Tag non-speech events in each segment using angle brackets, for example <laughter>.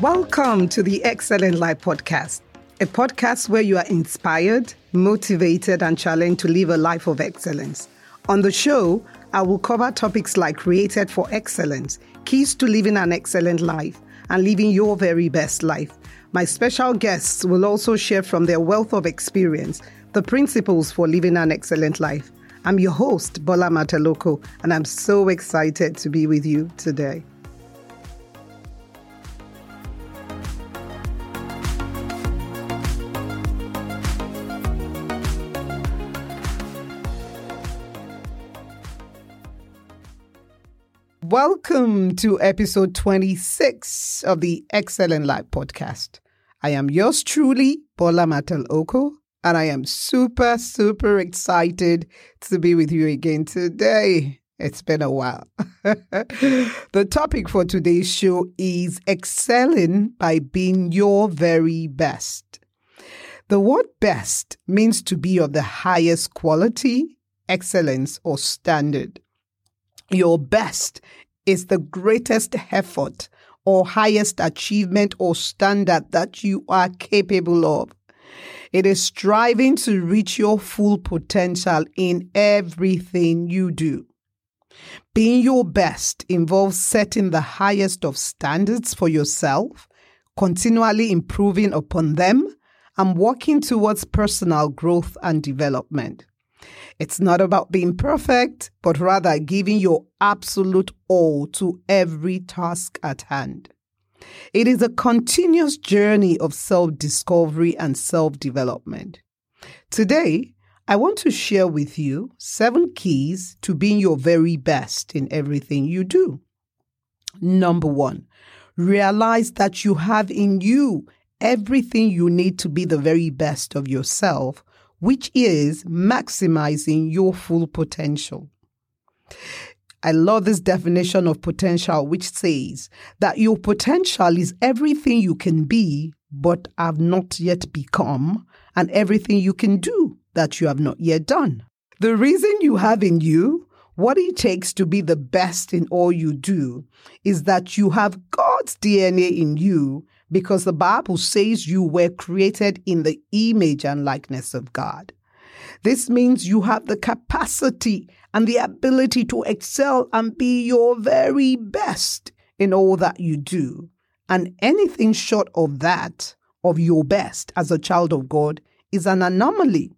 Welcome to the Excellent Life Podcast, a podcast where you are inspired, motivated, and challenged to live a life of excellence. On the show, I will cover topics like created for excellence, keys to living an excellent life, and living your very best life. My special guests will also share from their wealth of experience the principles for living an excellent life. I'm your host, Bola Mataloko, and I'm so excited to be with you today. Welcome to episode 26 of the Excellent Life podcast. I am yours truly, Bola Mataloko, and I am super, super excited to be with you again today. It's been a while. <laughs> the topic for today's show is excelling by being your very best. The word best means to be of the highest quality, excellence, or standard. Your best is the greatest effort or highest achievement or standard that you are capable of. It is striving to reach your full potential in everything you do. Being your best involves setting the highest of standards for yourself, continually improving upon them, and working towards personal growth and development. It's not about being perfect, but rather giving your absolute all to every task at hand. It is a continuous journey of self discovery and self development. Today, I want to share with you seven keys to being your very best in everything you do. Number one, realize that you have in you everything you need to be the very best of yourself which is maximizing your full potential. I love this definition of potential, which says that your potential is everything you can be, but have not yet become, and everything you can do that you have not yet done. The reason you have in you what it takes to be the best in all you do is that you have God's DNA in you because the Bible says you were created in the image and likeness of God. This means you have the capacity and the ability to excel and be your very best in all that you do. And anything short of that, of your best as a child of God, is an anomaly.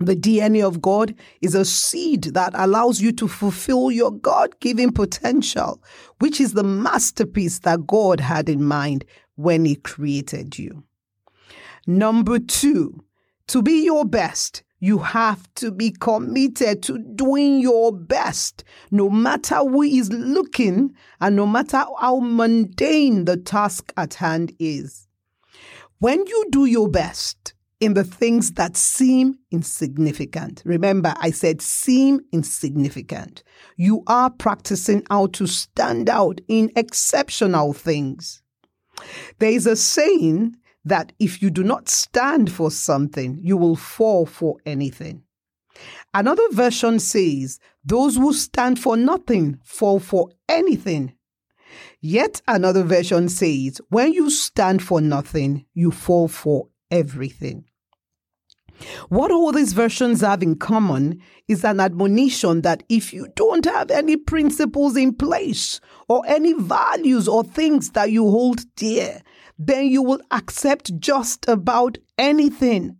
The DNA of God is a seed that allows you to fulfill your God given potential, which is the masterpiece that God had in mind when He created you. Number two, to be your best, you have to be committed to doing your best, no matter who is looking and no matter how mundane the task at hand is. When you do your best, in the things that seem insignificant. Remember, I said seem insignificant. You are practicing how to stand out in exceptional things. There is a saying that if you do not stand for something, you will fall for anything. Another version says, Those who stand for nothing fall for anything. Yet another version says, When you stand for nothing, you fall for everything. What all these versions have in common is an admonition that if you don't have any principles in place or any values or things that you hold dear, then you will accept just about anything.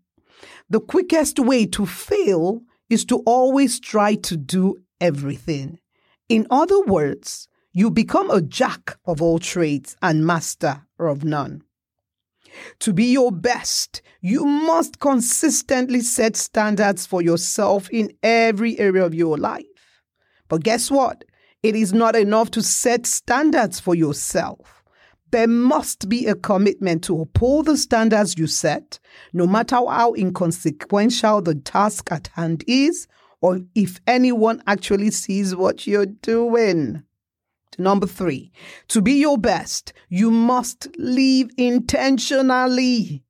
The quickest way to fail is to always try to do everything. In other words, you become a jack of all trades and master of none. To be your best, you must consistently set standards for yourself in every area of your life. But guess what? It is not enough to set standards for yourself. There must be a commitment to uphold the standards you set, no matter how inconsequential the task at hand is, or if anyone actually sees what you're doing. Number three, to be your best, you must live intentionally.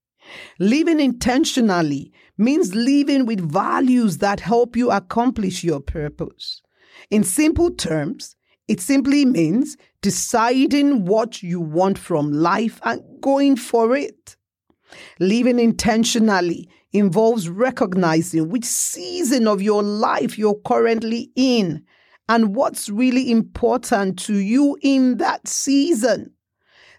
Living intentionally means living with values that help you accomplish your purpose. In simple terms, It simply means deciding what you want from life and going for it. Living intentionally involves recognizing which season of your life you're currently in and what's really important to you in that season.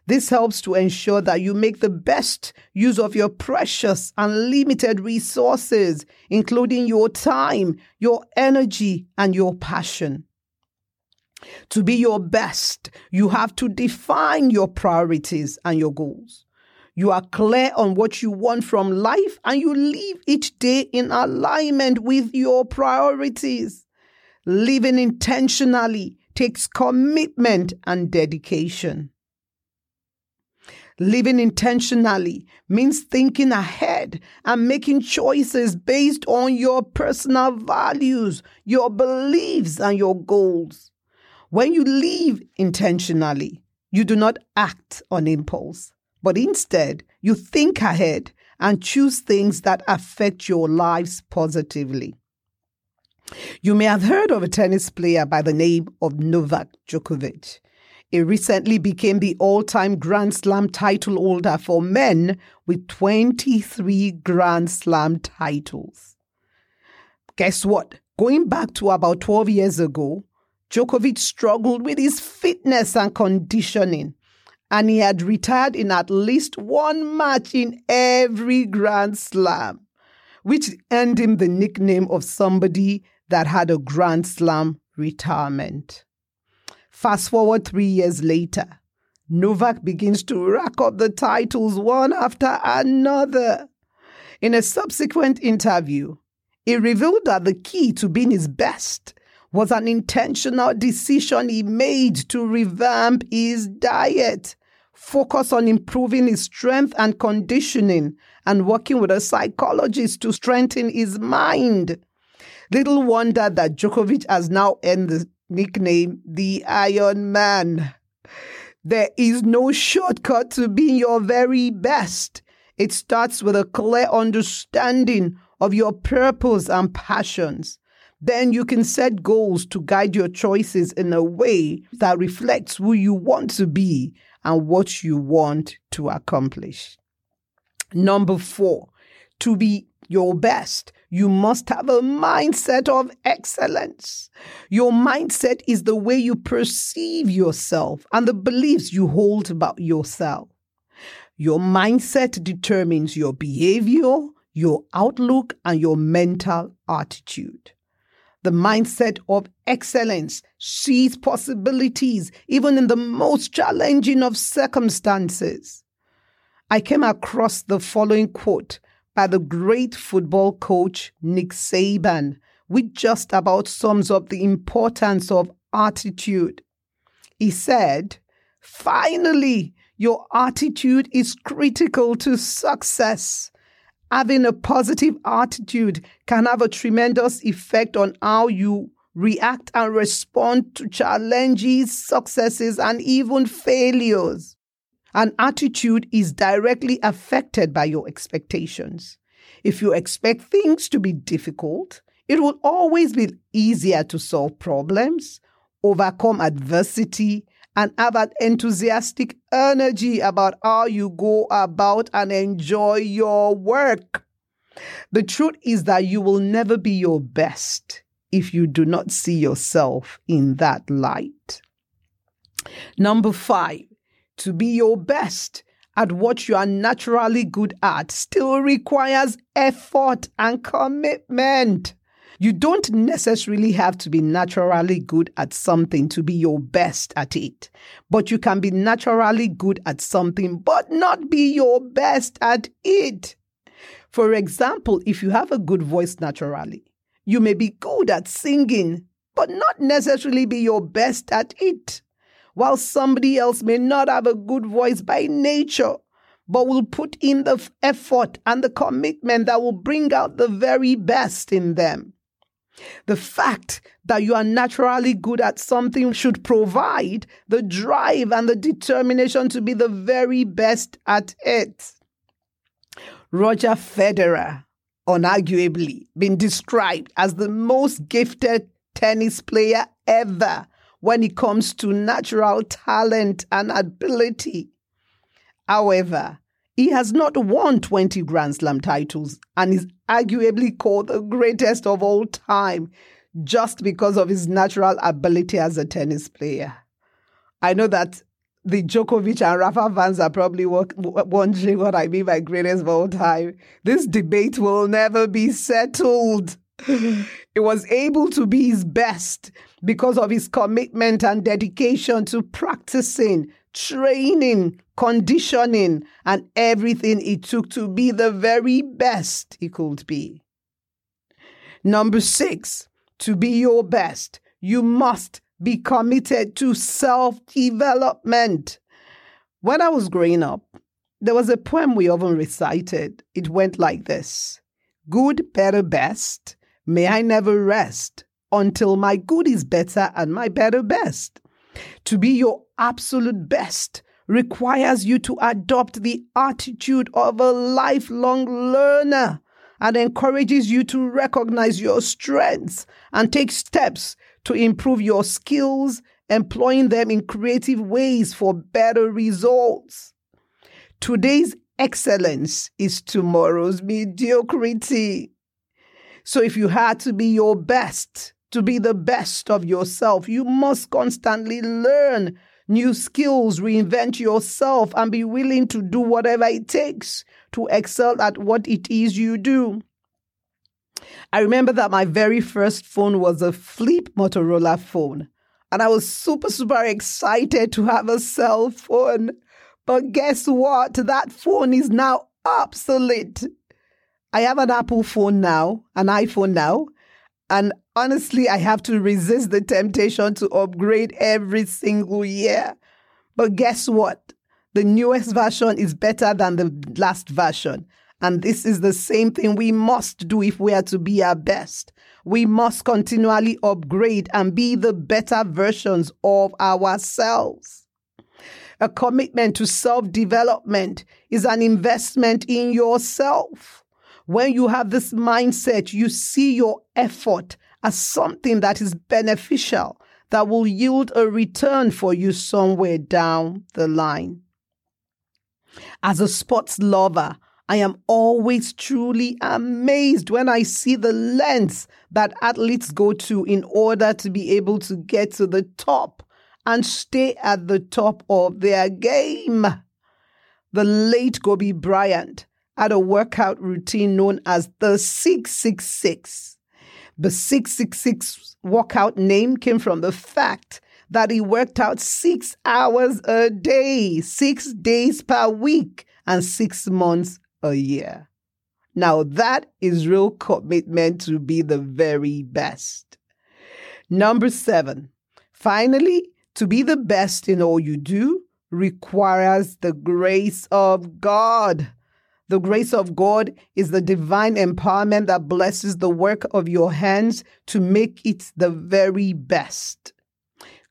This helps to ensure that you make the best use of your precious and limited resources, including your time, your energy, and your passion. To be your best, you have to define your priorities and your goals. You are clear on what you want from life and you live each day in alignment with your priorities. Living intentionally takes commitment and dedication. Living intentionally means thinking ahead and making choices based on your personal values, your beliefs, and your goals. When you live intentionally, you do not act on impulse, but instead you think ahead and choose things that affect your lives positively. You may have heard of a tennis player by the name of Novak Djokovic. He recently became the all time Grand Slam title holder for men with 23 Grand Slam titles. Guess what? Going back to about 12 years ago, Djokovic struggled with his fitness and conditioning, and he had retired in at least one match in every Grand Slam, which earned him the nickname of somebody that had a Grand Slam retirement. Fast forward three years later, Novak begins to rack up the titles one after another. In a subsequent interview, he revealed that the key to being his best was an intentional decision he made to revamp his diet, focus on improving his strength and conditioning, and working with a psychologist to strengthen his mind. Little wonder that Djokovic has now earned the nickname the Iron Man. There is no shortcut to being your very best. It starts with a clear understanding of your purpose and passions. Then you can set goals to guide your choices in a way that reflects who you want to be and what you want to accomplish. Number four, to be your best, you must have a mindset of excellence. Your mindset is the way you perceive yourself and the beliefs you hold about yourself. Your mindset determines your behavior, your outlook, and your mental attitude. The mindset of excellence sees possibilities even in the most challenging of circumstances. I came across the following quote by the great football coach Nick Saban, which just about sums up the importance of attitude. He said, Finally, your attitude is critical to success. Having a positive attitude can have a tremendous effect on how you react and respond to challenges, successes, and even failures. An attitude is directly affected by your expectations. If you expect things to be difficult, it will always be easier to solve problems, overcome adversity, and have an enthusiastic energy about how you go about and enjoy your work. The truth is that you will never be your best if you do not see yourself in that light. Number five, to be your best at what you are naturally good at still requires effort and commitment. You don't necessarily have to be naturally good at something to be your best at it, but you can be naturally good at something but not be your best at it. For example, if you have a good voice naturally, you may be good at singing, but not necessarily be your best at it while somebody else may not have a good voice by nature, but will put in the effort and the commitment that will bring out the very best in them. The fact that you are naturally good at something should provide the drive and the determination to be the very best at it. Roger Federer, unarguably, been described as the most gifted tennis player ever when it comes to natural talent and ability. However, he has not won 20 Grand Slam titles and is arguably called the greatest of all time just because of his natural ability as a tennis player. I know that the Djokovic and Rafa fans are probably wondering what I mean by greatest of all time. This debate will never be settled. He was able to be his best because of his commitment and dedication to practicing, training, conditioning, and everything it took to be the very best he could be. Number six, to be your best, you must be committed to self development. When I was growing up, there was a poem we often recited. It went like this Good, better, best. May I never rest until my good is better and my better best. To be your absolute best requires you to adopt the attitude of a lifelong learner and encourages you to recognize your strengths and take steps to improve your skills, employing them in creative ways for better results. Today's excellence is tomorrow's mediocrity. So if you had to be your best, to be the best of yourself, you must constantly learn new skills, reinvent yourself, and be willing to do whatever it takes to excel at what it is you do. I remember that my very first phone was a flip Motorola phone. And I was super, super excited to have a cell phone. But guess what? That phone is now obsolete. I have an Apple phone now, an iPhone now. And honestly, I have to resist the temptation to upgrade every single year. But guess what? The newest version is better than the last version. And this is the same thing we must do if we are to be our best. We must continually upgrade and be the better versions of ourselves. A commitment to self development is an investment in yourself. When you have this mindset, you see your effort as something that is beneficial, that will yield a return for you somewhere down the line. As a sports lover, I am always truly amazed when I see the lengths that athletes go to in order to be able to get to the top and stay at the top of their game. The late Kobe Bryant had a workout routine known as the 666. The 666 workout name came from the fact that he worked out six hours a day, six days per week, and six months a year. Now that is real commitment to be the very best. Number seven, finally, to be the best in all you do requires the grace of God. The grace of God is the divine empowerment that blesses the work of your hands to make it the very best.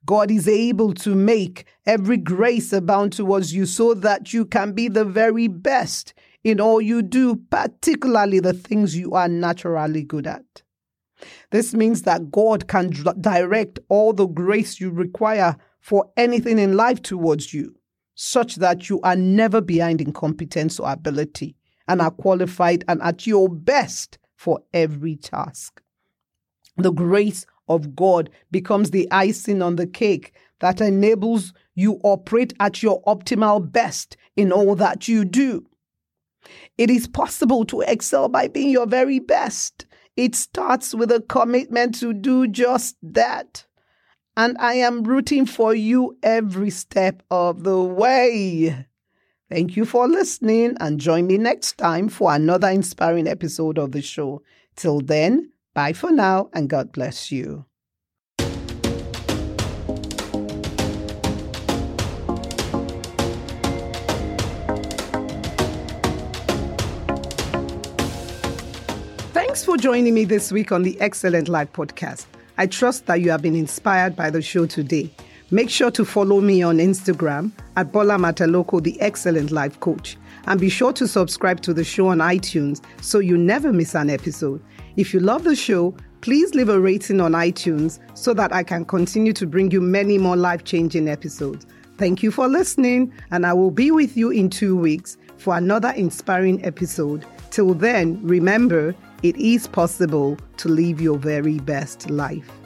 God is able to make every grace abound towards you so that you can be the very best in all you do, particularly the things you are naturally good at. This means that God can direct all the grace you require for anything in life towards you, such that you are never behind in competence or ability and are qualified and at your best for every task. The grace of God becomes the icing on the cake that enables you operate at your optimal best in all that you do. It is possible to excel by being your very best. It starts with a commitment to do just that. And I am rooting for you every step of the way. Thank you for listening and join me next time for another inspiring episode of the show. Till then, bye for now and God bless you. Thanks for joining me this week on the Excellent Life podcast. I trust that you have been inspired by the show today. Make sure to follow me on Instagram at Bola Mataloko, the Excellent Life Coach. And be sure to subscribe to the show on iTunes so you never miss an episode. If you love the show, Please leave a rating on iTunes so that I can continue to bring you many more life changing episodes. Thank you for listening, and I will be with you in two weeks for another inspiring episode. Till then, remember, it is possible to live your very best life.